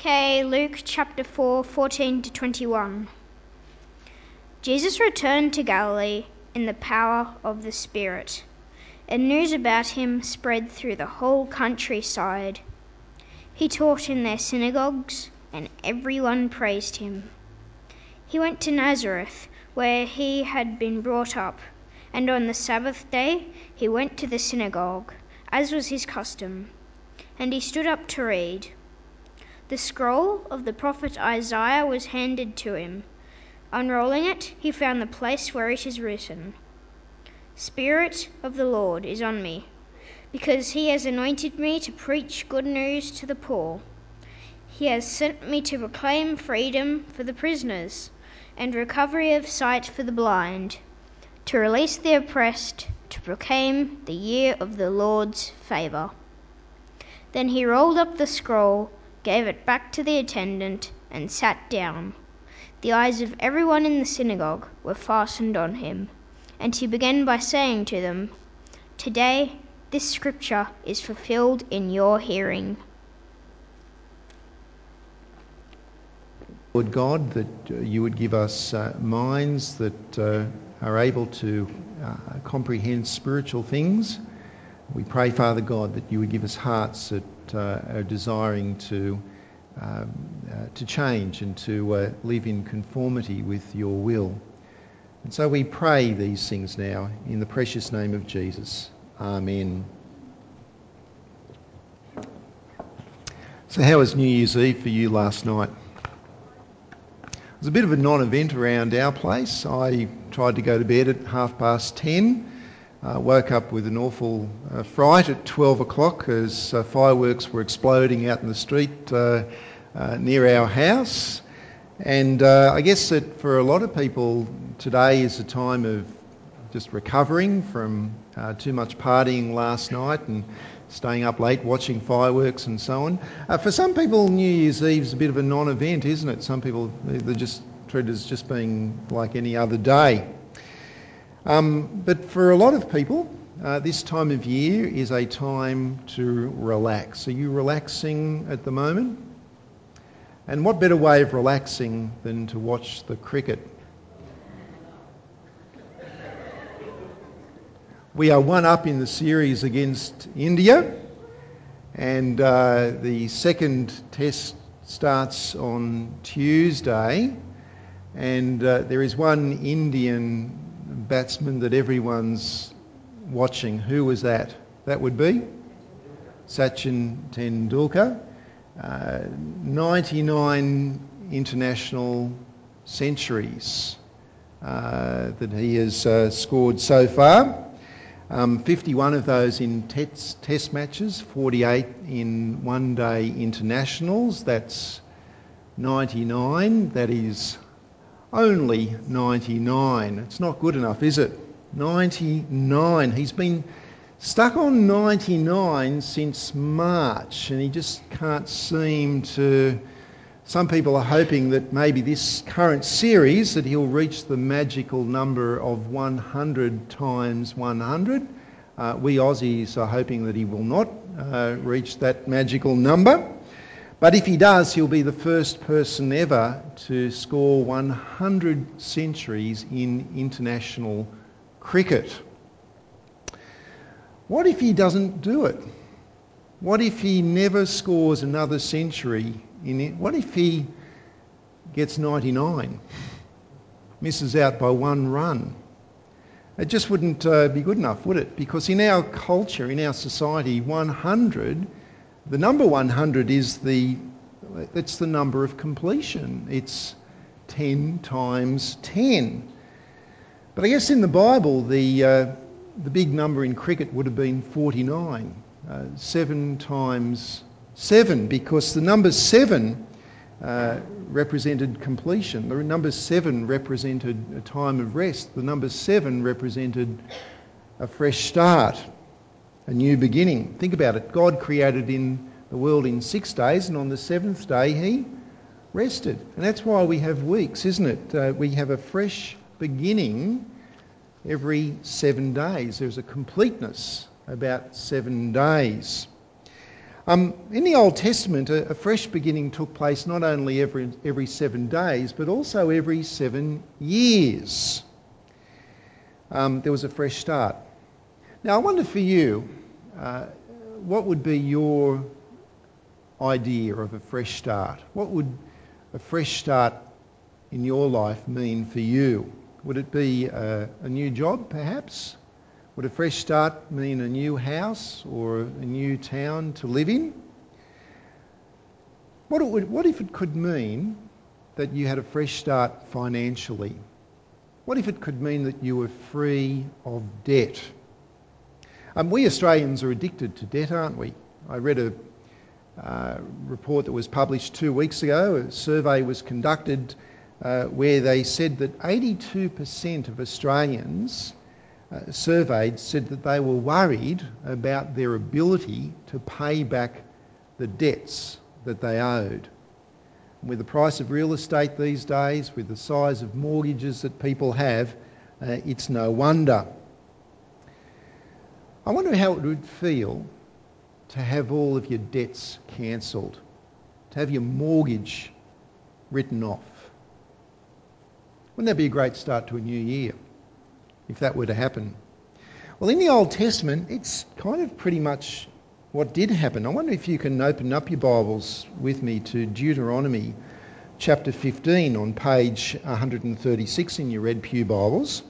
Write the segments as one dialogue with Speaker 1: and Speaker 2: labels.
Speaker 1: Okay, Luke chapter 4, 14 to 21. Jesus returned to Galilee in the power of the Spirit, and news about him spread through the whole countryside. He taught in their synagogues, and everyone praised him. He went to Nazareth, where he had been brought up, and on the Sabbath day he went to the synagogue, as was his custom, and he stood up to read. The scroll of the prophet Isaiah was handed to him. Unrolling it, he found the place where it is written Spirit of the Lord is on me, because he has anointed me to preach good news to the poor. He has sent me to proclaim freedom for the prisoners and recovery of sight for the blind, to release the oppressed, to proclaim the year of the Lord's favour. Then he rolled up the scroll gave it back to the attendant, and sat down. The eyes of everyone in the synagogue were fastened on him, and he began by saying to them, Today this scripture is fulfilled in your hearing.
Speaker 2: Lord God, that uh, you would give us uh, minds that uh, are able to uh, comprehend spiritual things. We pray, Father God, that you would give us hearts that uh, are desiring to um, uh, to change and to uh, live in conformity with your will. And so we pray these things now in the precious name of Jesus. Amen. So, how was New Year's Eve for you last night? It was a bit of a non event around our place. I tried to go to bed at half past ten uh, woke up with an awful uh, fright at 12 o'clock as uh, fireworks were exploding out in the street uh, uh, near our house. And uh, I guess that for a lot of people, today is a time of just recovering from too much partying last night and staying up late watching fireworks and so on. for some people, New Year's Eve is a bit of a non event, isn't it? Some people, they just treat it as just being like any other day. Um, but for a lot of people, uh, this time of year is a time to relax. Are you relaxing at the moment? And what better way of relaxing than to watch the cricket? We are one up in the series against India, and uh, the second test starts on Tuesday. And uh, there is one Indian batsman that everyone's watching. Who was that? That would be Sachin Tendulkar. Uh, 99 international centuries uh, that he has uh, scored so far. Um, 51 of those in test, test matches, 48 in one day internationals. That's 99. That is only 99. It's not good enough, is it? 99. He's been stuck on 99 since March and he just can't seem to. Some people are hoping that maybe this current series that he'll reach the magical number of 100 times 100. Uh, we Aussies are hoping that he will not uh, reach that magical number. But if he does, he'll be the first person ever to score 100 centuries in international cricket. What if he doesn't do it? What if he never scores another century in it? What if he gets 99, misses out by one run? It just wouldn't uh, be good enough, would it? Because in our culture, in our society, 100 the number 100 is the, it's the number of completion. It's 10 times 10. But I guess in the Bible, the, uh, the big number in cricket would have been 49. Uh, 7 times 7, because the number 7 uh, represented completion. The number 7 represented a time of rest. The number 7 represented a fresh start a new beginning. Think about it. God created in the world in six days, and on the seventh day he rested. And that's why we have weeks, isn't it? Uh, we have a fresh beginning every seven days. There's a completeness about seven days. Um, in the Old Testament, a, a, fresh beginning took place not only every, every seven days, but also every seven years. Um, there was a fresh start. Now, I wonder for you, uh, what would be your idea of a fresh start? What would a fresh start in your life mean for you? Would it be a, a new job, perhaps? Would a fresh start mean a new house or a new town to live in? What, would, what if it could mean that you had a fresh start financially? What if it could mean that you were free of debt? Um, we Australians are addicted to debt, aren't we? I read a uh, report that was published two weeks ago. A survey was conducted uh, where they said that 82% of Australians uh, surveyed said that they were worried about their ability to pay back the debts that they owed. With the price of real estate these days, with the size of mortgages that people have, uh, it's no wonder. I wonder how it would feel to have all of your debts cancelled, to have your mortgage written off. Wouldn't that be a great start to a new year? if that were to happen. Well, in the Old Testament, it's kind of pretty much what did happen. I wonder if you can open up your Bibles with me to Deuteronomy chapter 15 on page 136 in your Red Pew Bibles.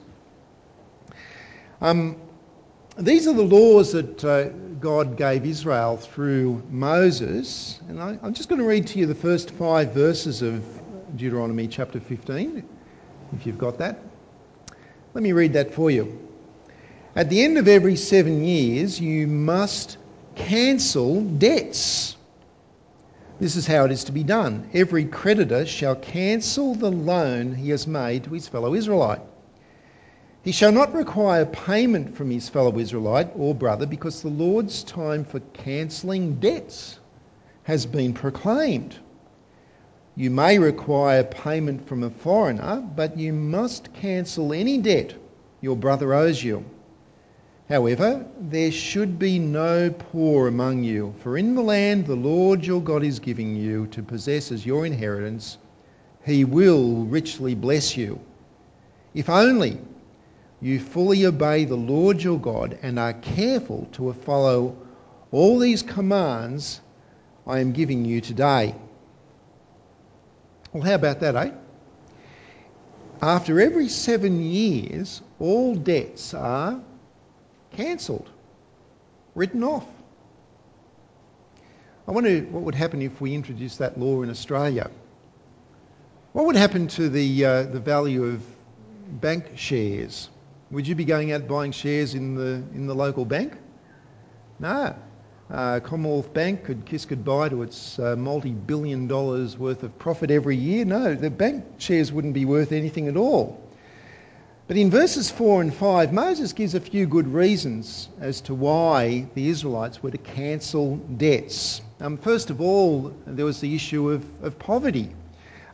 Speaker 2: Um, these are the laws that uh, God gave Israel through Moses. And I'm just going to read to you the first five verses of Deuteronomy chapter 15, if you've got that. Let me read that for you. At the end of every seven years, you must cancel debts. This is how it is to be done. Every creditor shall cancel the loan he has made to his fellow Israelite. He shall not require payment from his fellow Israelite or brother because the Lord's time for cancelling debts has been proclaimed. You may require payment from a foreigner, but you must cancel any debt your brother owes you. However, there should be no poor among you, for in the land the Lord your God is giving you to possess as your inheritance, he will richly bless you. If only you fully obey the Lord your God and are careful to follow all these commands I am giving you today. Well, how about that, eh? After every seven years, all debts are cancelled, written off. I wonder what would happen if we introduced that law in Australia. What would happen to the, uh, the value of bank shares? Would you be going out buying shares in the, in the local bank? No uh, Commonwealth Bank could kiss goodbye to its uh, multi billion dollars worth of profit every year. No, the bank shares wouldn't be worth anything at all. But in verses 4 and 5, Moses gives a few good reasons as to why the Israelites were to cancel debts. Um, first of all, there was the issue of, of poverty.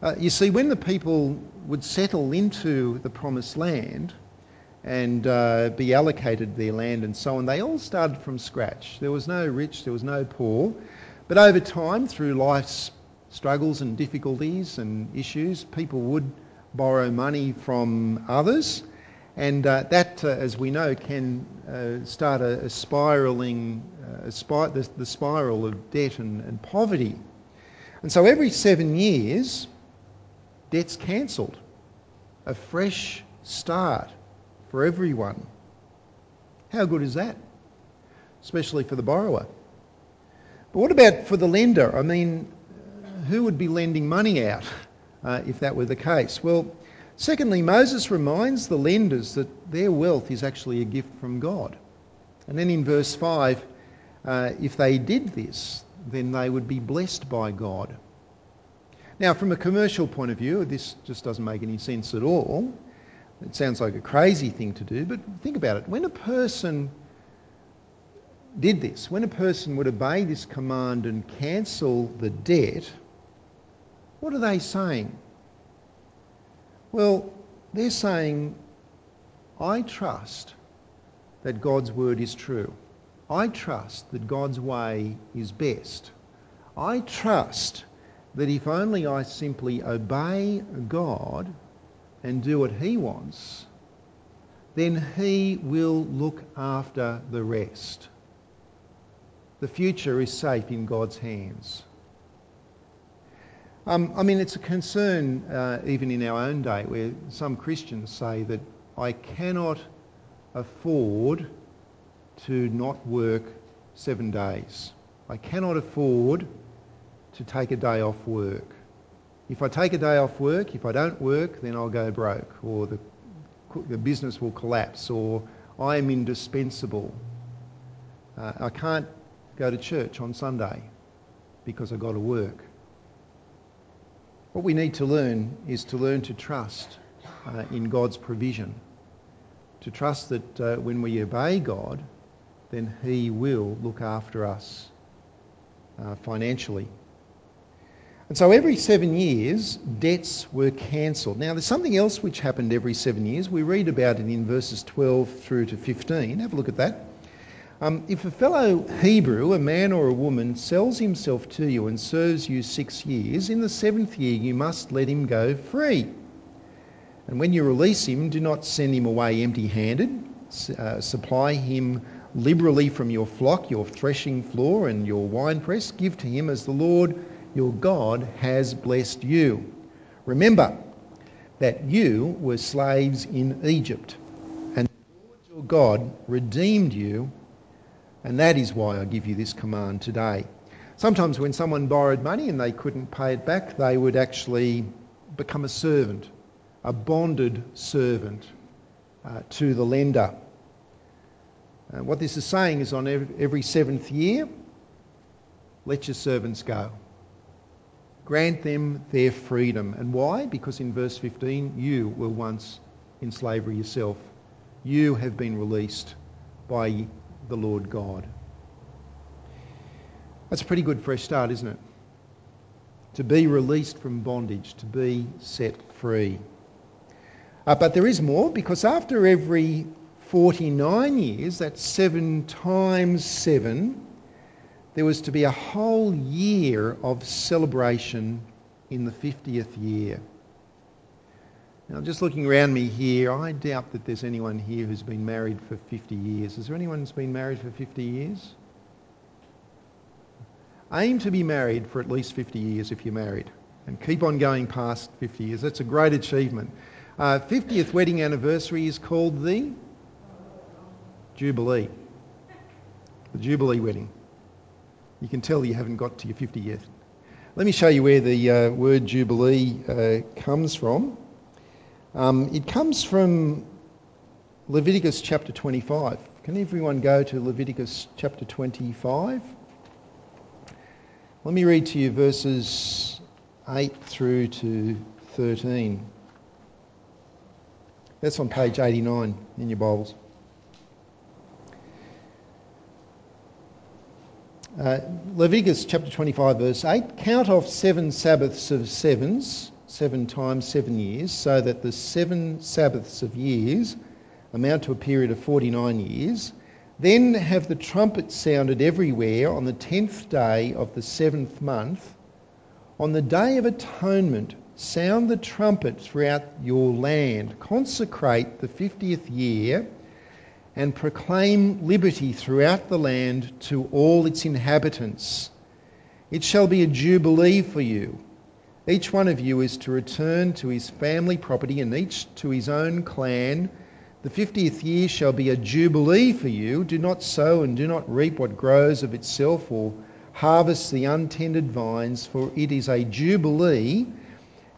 Speaker 2: Uh, you see, when the people would settle into the promised land, and uh, be allocated their land and so on. They all started from scratch. There was no rich, there was no poor. But over time, through life's struggles and difficulties and issues, people would borrow money from others. And uh, that, uh, as we know, can uh, start a, a spiralling, uh, a spir- the, the, spiral of debt and, and poverty. And so every seven years, debt's cancelled. A fresh start for everyone. How good is that? Especially for the borrower. But what about for the lender? I mean, who would be lending money out uh, if that were the case? Well, secondly, Moses reminds the lenders that their wealth is actually a gift from God. And then in verse 5, uh, if they did this, then they would be blessed by God. Now, from a commercial point of view, this just doesn't make any sense at all. It sounds like a crazy thing to do, but think about it. When a person did this, when a person would obey this command and cancel the debt, what are they saying? Well, they're saying, I trust that God's word is true. I trust that God's way is best. I trust that if only I simply obey God and do what He wants, then He will look after the rest. The future is safe in God's hands. Um, I mean, it's a concern uh, even in our own day where some Christians say that I cannot afford to not work seven days. I cannot afford to take a day off work. If I take a day off work, if I don't work, then I'll go broke, or the, the business will collapse, or I am indispensable. Uh, I can't go to church on Sunday because I've got to work. What we need to learn is to learn to trust uh, in God's provision, to trust that uh, when we obey God, then He will look after us uh, financially. And so every seven years, debts were cancelled. Now, there's something else which happened every seven years. We read about it in verses 12 through to 15. Have a look at that. Um, if a fellow Hebrew, a man or a woman, sells himself to you and serves you six years, in the seventh year you must let him go free. And when you release him, do not send him away empty handed. Uh, supply him liberally from your flock, your threshing floor, and your winepress. Give to him as the Lord your God has blessed you. Remember that you were slaves in Egypt, and the Lord your God redeemed you and that is why I give you this command today. Sometimes when someone borrowed money and they couldn't pay it back, they would actually become a servant, a bonded servant uh, to the lender. Uh, what this is saying is on every seventh year, let your servants go. Grant them their freedom. And why? Because in verse 15, you were once in slavery yourself. You have been released by the Lord God. That's a pretty good fresh start, isn't it? To be released from bondage, to be set free. Uh, but there is more because after every 49 years, that's seven times seven, there was to be a whole year of celebration in the 50th year. Now, just looking around me here, I doubt that there's anyone here who's been married for 50 years. Is there anyone who's been married for 50 years? Aim to be married for at least 50 years if you're married and keep on going past 50 years. That's a great achievement. Uh, 50th wedding anniversary is called the Jubilee. The Jubilee wedding. You can tell you haven't got to your 50 yet. Let me show you where the uh, word Jubilee uh, comes from. Um, it comes from Leviticus chapter 25. Can everyone go to Leviticus chapter 25? Let me read to you verses 8 through to 13. That's on page 89 in your Bibles. Uh, Leviticus chapter 25, verse 8 Count off seven Sabbaths of sevens seven times seven years, so that the seven Sabbaths of years amount to a period of 49 years. Then have the trumpet sounded everywhere on the tenth day of the seventh month. On the day of atonement, sound the trumpet throughout your land. Consecrate the fiftieth year and proclaim liberty throughout the land to all its inhabitants. It shall be a jubilee for you each one of you is to return to his family property and each to his own clan. The fiftieth year shall be a jubilee for you. Do not sow and do not reap what grows of itself or harvest the untended vines, for it is a jubilee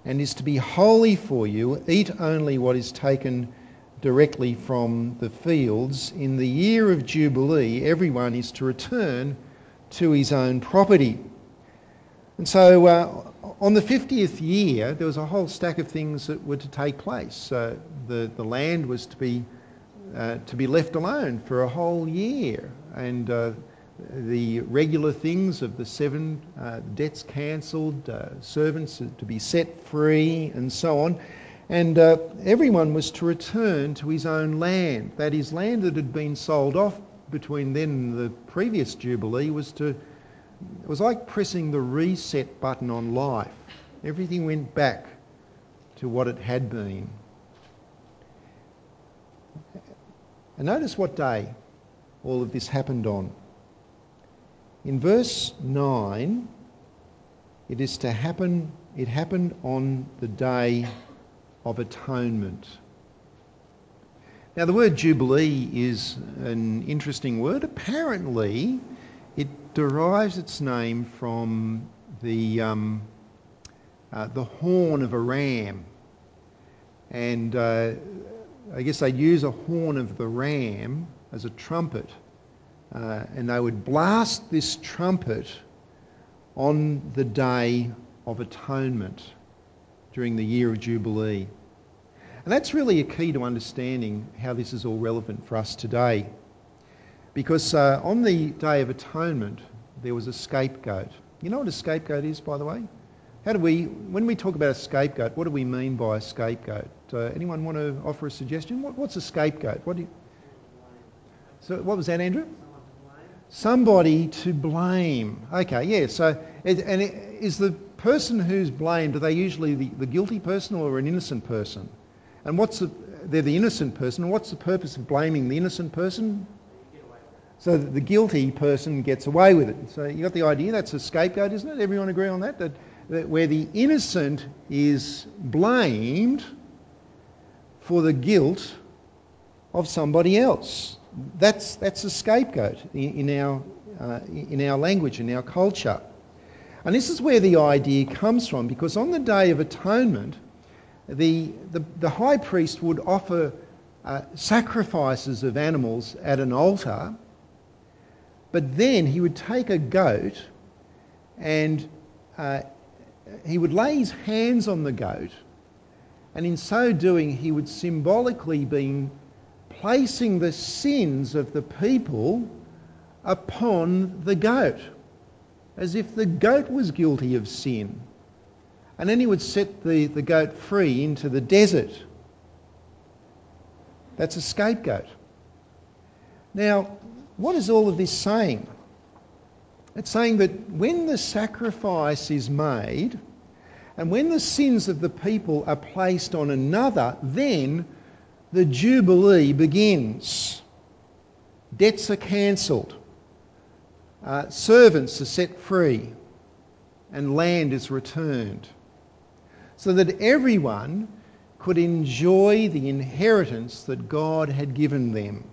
Speaker 2: and is to be holy for you. Eat only what is taken directly from the fields. In the year of Jubilee, everyone is to return to his own property. And so uh, on the 50th year, there was a whole stack of things that were to take place. Uh, the, the land was to be, uh, to be left alone for a whole year. And uh, the regular things of the seven uh, debts cancelled, uh, servants to be set free, and so on. And uh, everyone was to return to his own land, that is, land that had been sold off between then and the previous Jubilee was to, it was like pressing the reset button on life. Everything went back to what it had been. And notice what day all of this happened on. In verse 9, it is to happen, it happened on the day of atonement. Now, the word Jubilee is an interesting word. Apparently, it derives its name from the, um, uh, the horn of a ram. And uh, I guess they'd use a horn of the ram as a trumpet. Uh, and they would blast this trumpet on the day of atonement during the year of Jubilee. And that's really a key to understanding how this is all relevant for us today. Because uh, on the Day of Atonement, there was a scapegoat. You know what a scapegoat is, by the way? How do we, when we talk about a scapegoat, what do we mean by a scapegoat? Uh, anyone want to offer a suggestion? What, what's a scapegoat? What do you, so what was that, Andrew? Somebody to blame. Okay, yeah. So, and is the person who's blamed, are they usually the, the guilty person or an innocent person? And what's the, they're the innocent person. What's the purpose of blaming the innocent person? So that the guilty person gets away with it. So you got the idea. That's a scapegoat, isn't it? Everyone agree on that? That, that where the innocent is blamed for the guilt of somebody else. That's, that's a scapegoat in, in our, uh, in our language, in our culture. And this is where the idea comes from, because on the Day of Atonement, the, the, the high priest would offer uh, sacrifices of animals at an altar, but then he would take a goat and uh, he would lay his hands on the goat, and in so doing, he would symbolically be placing the sins of the people upon the goat, as if the goat was guilty of sin. And then he would set the, the goat free into the desert. That's a scapegoat. Now, what is all of this saying? It's saying that when the sacrifice is made and when the sins of the people are placed on another, then the Jubilee begins. Debts are cancelled. Uh, servants are set free. And land is returned. So that everyone could enjoy the inheritance that God had given them.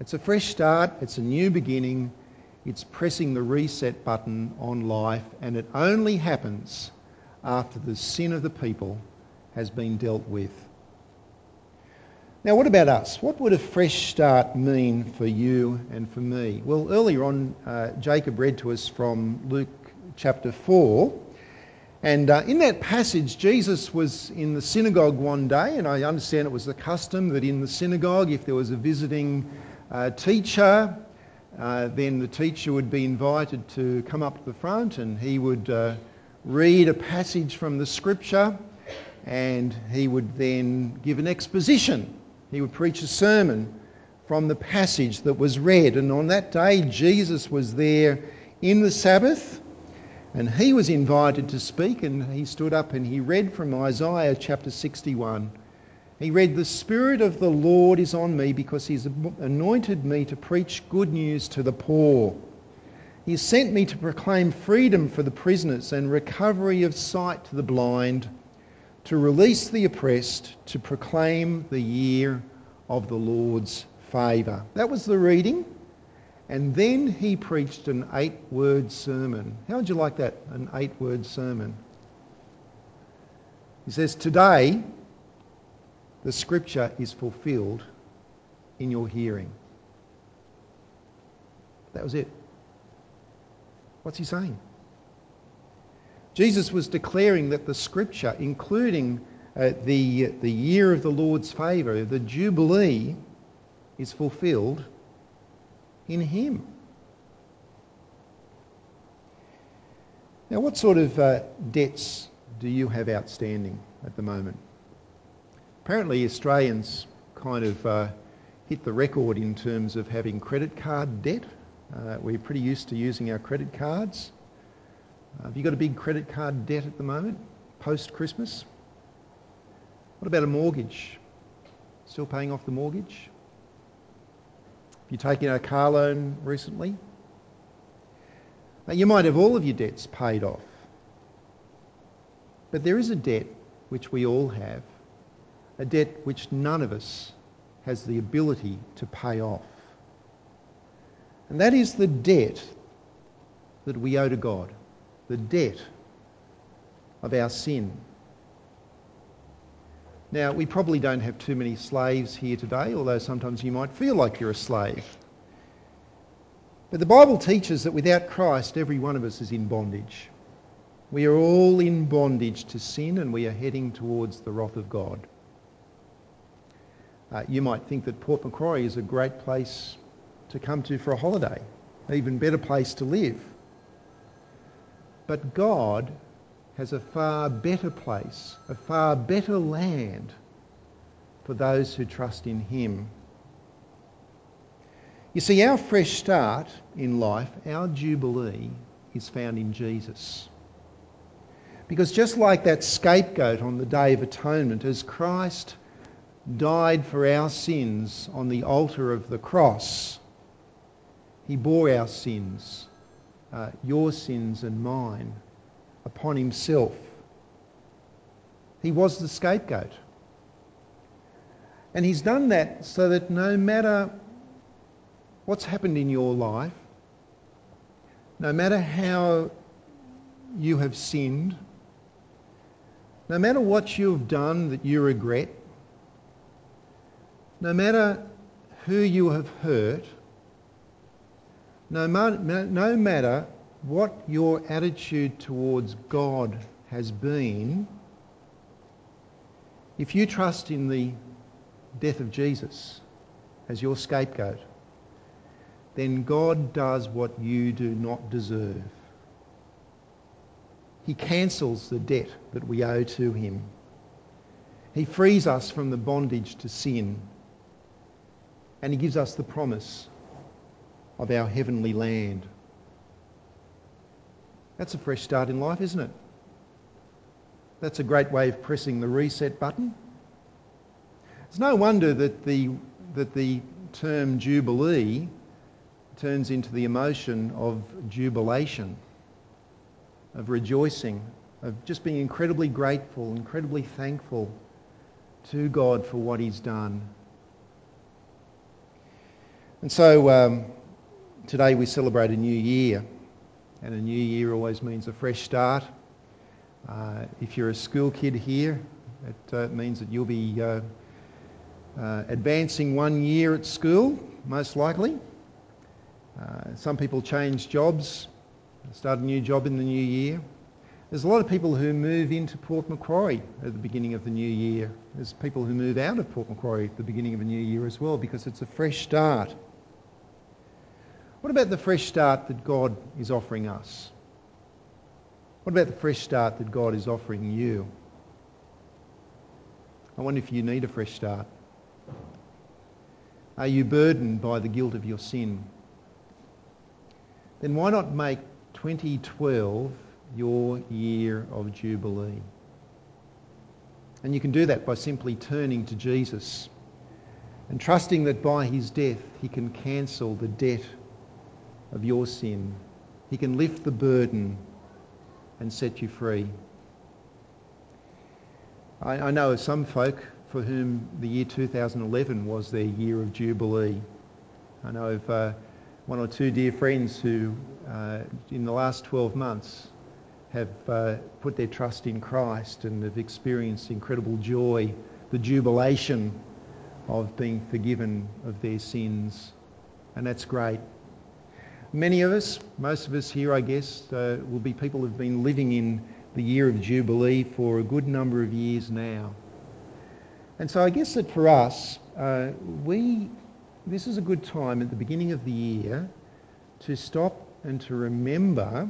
Speaker 2: It's a fresh start, it's a new beginning, it's pressing the reset button on life, and it only happens after the sin of the people has been dealt with. Now, what about us? What would a fresh start mean for you and for me? Well, earlier on, uh, Jacob read to us from Luke chapter 4. And uh, in that passage, Jesus was in the synagogue one day, and I understand it was the custom that in the synagogue, if there was a visiting uh, teacher, uh, then the teacher would be invited to come up to the front and he would uh, read a passage from the scripture and he would then give an exposition he would preach a sermon from the passage that was read. And on that day, Jesus was there in the Sabbath and he was invited to speak. And he stood up and he read from Isaiah chapter 61. He read, The Spirit of the Lord is on me because he's anointed me to preach good news to the poor. He sent me to proclaim freedom for the prisoners and recovery of sight to the blind to release the oppressed, to proclaim the year of the Lord's favour. That was the reading. And then he preached an eight word sermon. How would you like that? An eight word sermon. He says, Today the scripture is fulfilled in your hearing. That was it. What's he saying? Jesus was declaring that the scripture, including uh, the, the year of the Lord's favour, the Jubilee, is fulfilled in Him. Now, what sort of uh, debts do you have outstanding at the moment? Apparently, Australians kind of uh, hit the record in terms of having credit card debt. Uh, we're pretty used to using our credit cards. Uh, have you got a big credit card debt at the moment, post Christmas? What about a mortgage? Still paying off the mortgage? You taken a car loan recently? Now, you might have all of your debts paid off. But there is a debt which we all have, a debt which none of us has the ability to pay off. And that is the debt that we owe to God, the debt of our sin. Now, we probably don't have too many slaves here today, although sometimes you might feel like you're a slave. But the Bible teaches that without Christ, every one of us is in bondage. We are all in bondage to sin and we are heading towards the wrath of God. Uh, you might think that Port Macquarie is a great place to come to for a holiday, an even better place to live. But God has a far better place, a far better land for those who trust in Him. You see, our fresh start in life, our jubilee, is found in Jesus. Because just like that scapegoat on the Day of Atonement, as Christ died for our sins on the altar of the cross. He bore our sins, uh, your sins and mine, upon himself. He was the scapegoat. And he's done that so that no matter what's happened in your life, no matter how you have sinned, no matter what you've done that you regret, no matter who you have hurt, no, no matter what your attitude towards God has been, if you trust in the death of Jesus as your scapegoat, then God does what you do not deserve. He cancels the debt that we owe to him. He frees us from the bondage to sin and he gives us the promise of our heavenly land. That's a fresh start in life, isn't it? That's a great way of pressing the reset button. It's no wonder that the, that the term jubilee turns into the emotion of jubilation, of rejoicing, of just being incredibly grateful, incredibly thankful to God for what he's done and so um, today we celebrate a new year, and a new year always means a fresh start. Uh, if you're a school kid here, it uh, means that you'll be uh, uh advancing one year at school, most likely. Uh, some people change jobs, start a new job in the new year. There's a lot of people who move into Port Macquarie at the beginning of the new year. There's people who move out of Port Macquarie at the beginning of a new year as well because it's a fresh start. What about the fresh start that God is offering us? What about the fresh start that God is offering you? I wonder if you need a fresh start. Are you burdened by the guilt of your sin? Then why not make 2012 your year of Jubilee? And you can do that by simply turning to Jesus and trusting that by his death he can cancel the debt of your sin. He can lift the burden and set you free. I, I know of some folk for whom the year 2011 was their year of Jubilee. I know of uh, one or two dear friends who, uh, in the last 12 months, have uh, put their trust in Christ and have experienced incredible joy, the jubilation of being forgiven of their sins. And that's great. Many of us, most of us here, I guess, uh, will be people who've been living in the year of Jubilee for a good number of years now. And so I guess that for us, uh, we, this is a good time at the beginning of the year to stop and to remember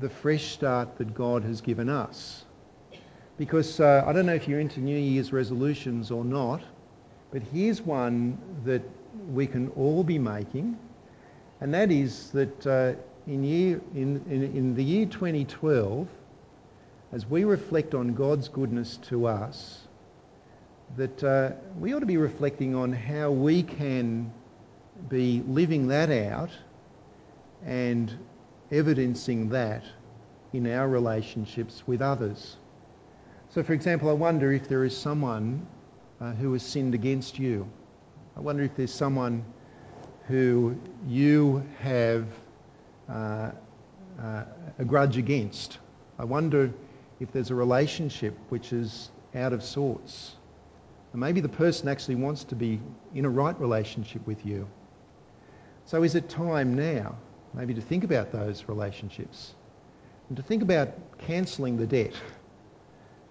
Speaker 2: the fresh start that God has given us. Because uh, I don't know if you're into New Year's resolutions or not, But here's one that we can all be making, and that is that uh, in, year, in, in, in the year 2012, as we reflect on God's goodness to us, that uh, we ought to be reflecting on how we can be living that out and evidencing that in our relationships with others. So, for example, I wonder if there is someone uh, who has sinned against you. I wonder if there's someone who you have uh, uh, a grudge against. I wonder if there's a relationship which is out of sorts. And maybe the person actually wants to be in a right relationship with you. So is it time now, maybe to think about those relationships and to think about cancelling the debt,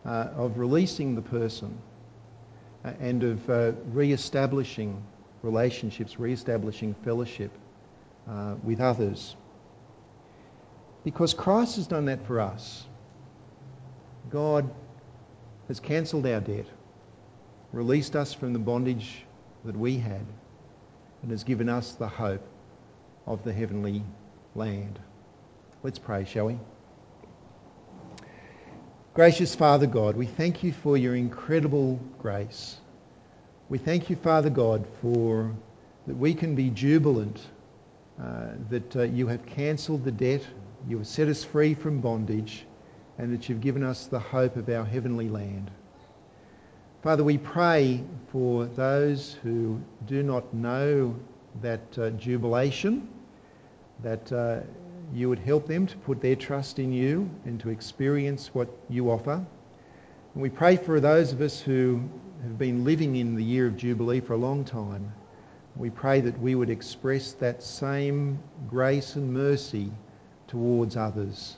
Speaker 2: uh, of releasing the person uh, and of uh, re-establishing relationships, re-establishing fellowship uh, with others. Because Christ has done that for us. God has cancelled our debt, released us from the bondage that we had, and has given us the hope of the heavenly land. Let's pray, shall we? Gracious Father God, we thank you for your incredible grace. We thank you, Father God, for that we can be jubilant, uh, that uh, you have cancelled the debt, you have set us free from bondage, and that you've given us the hope of our heavenly land. Father, we pray for those who do not know that uh, jubilation, that uh, you would help them to put their trust in you and to experience what you offer. And we pray for those of us who have been living in the year of Jubilee for a long time. We pray that we would express that same grace and mercy towards others.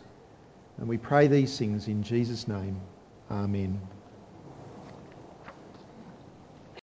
Speaker 2: And we pray these things in Jesus' name. Amen.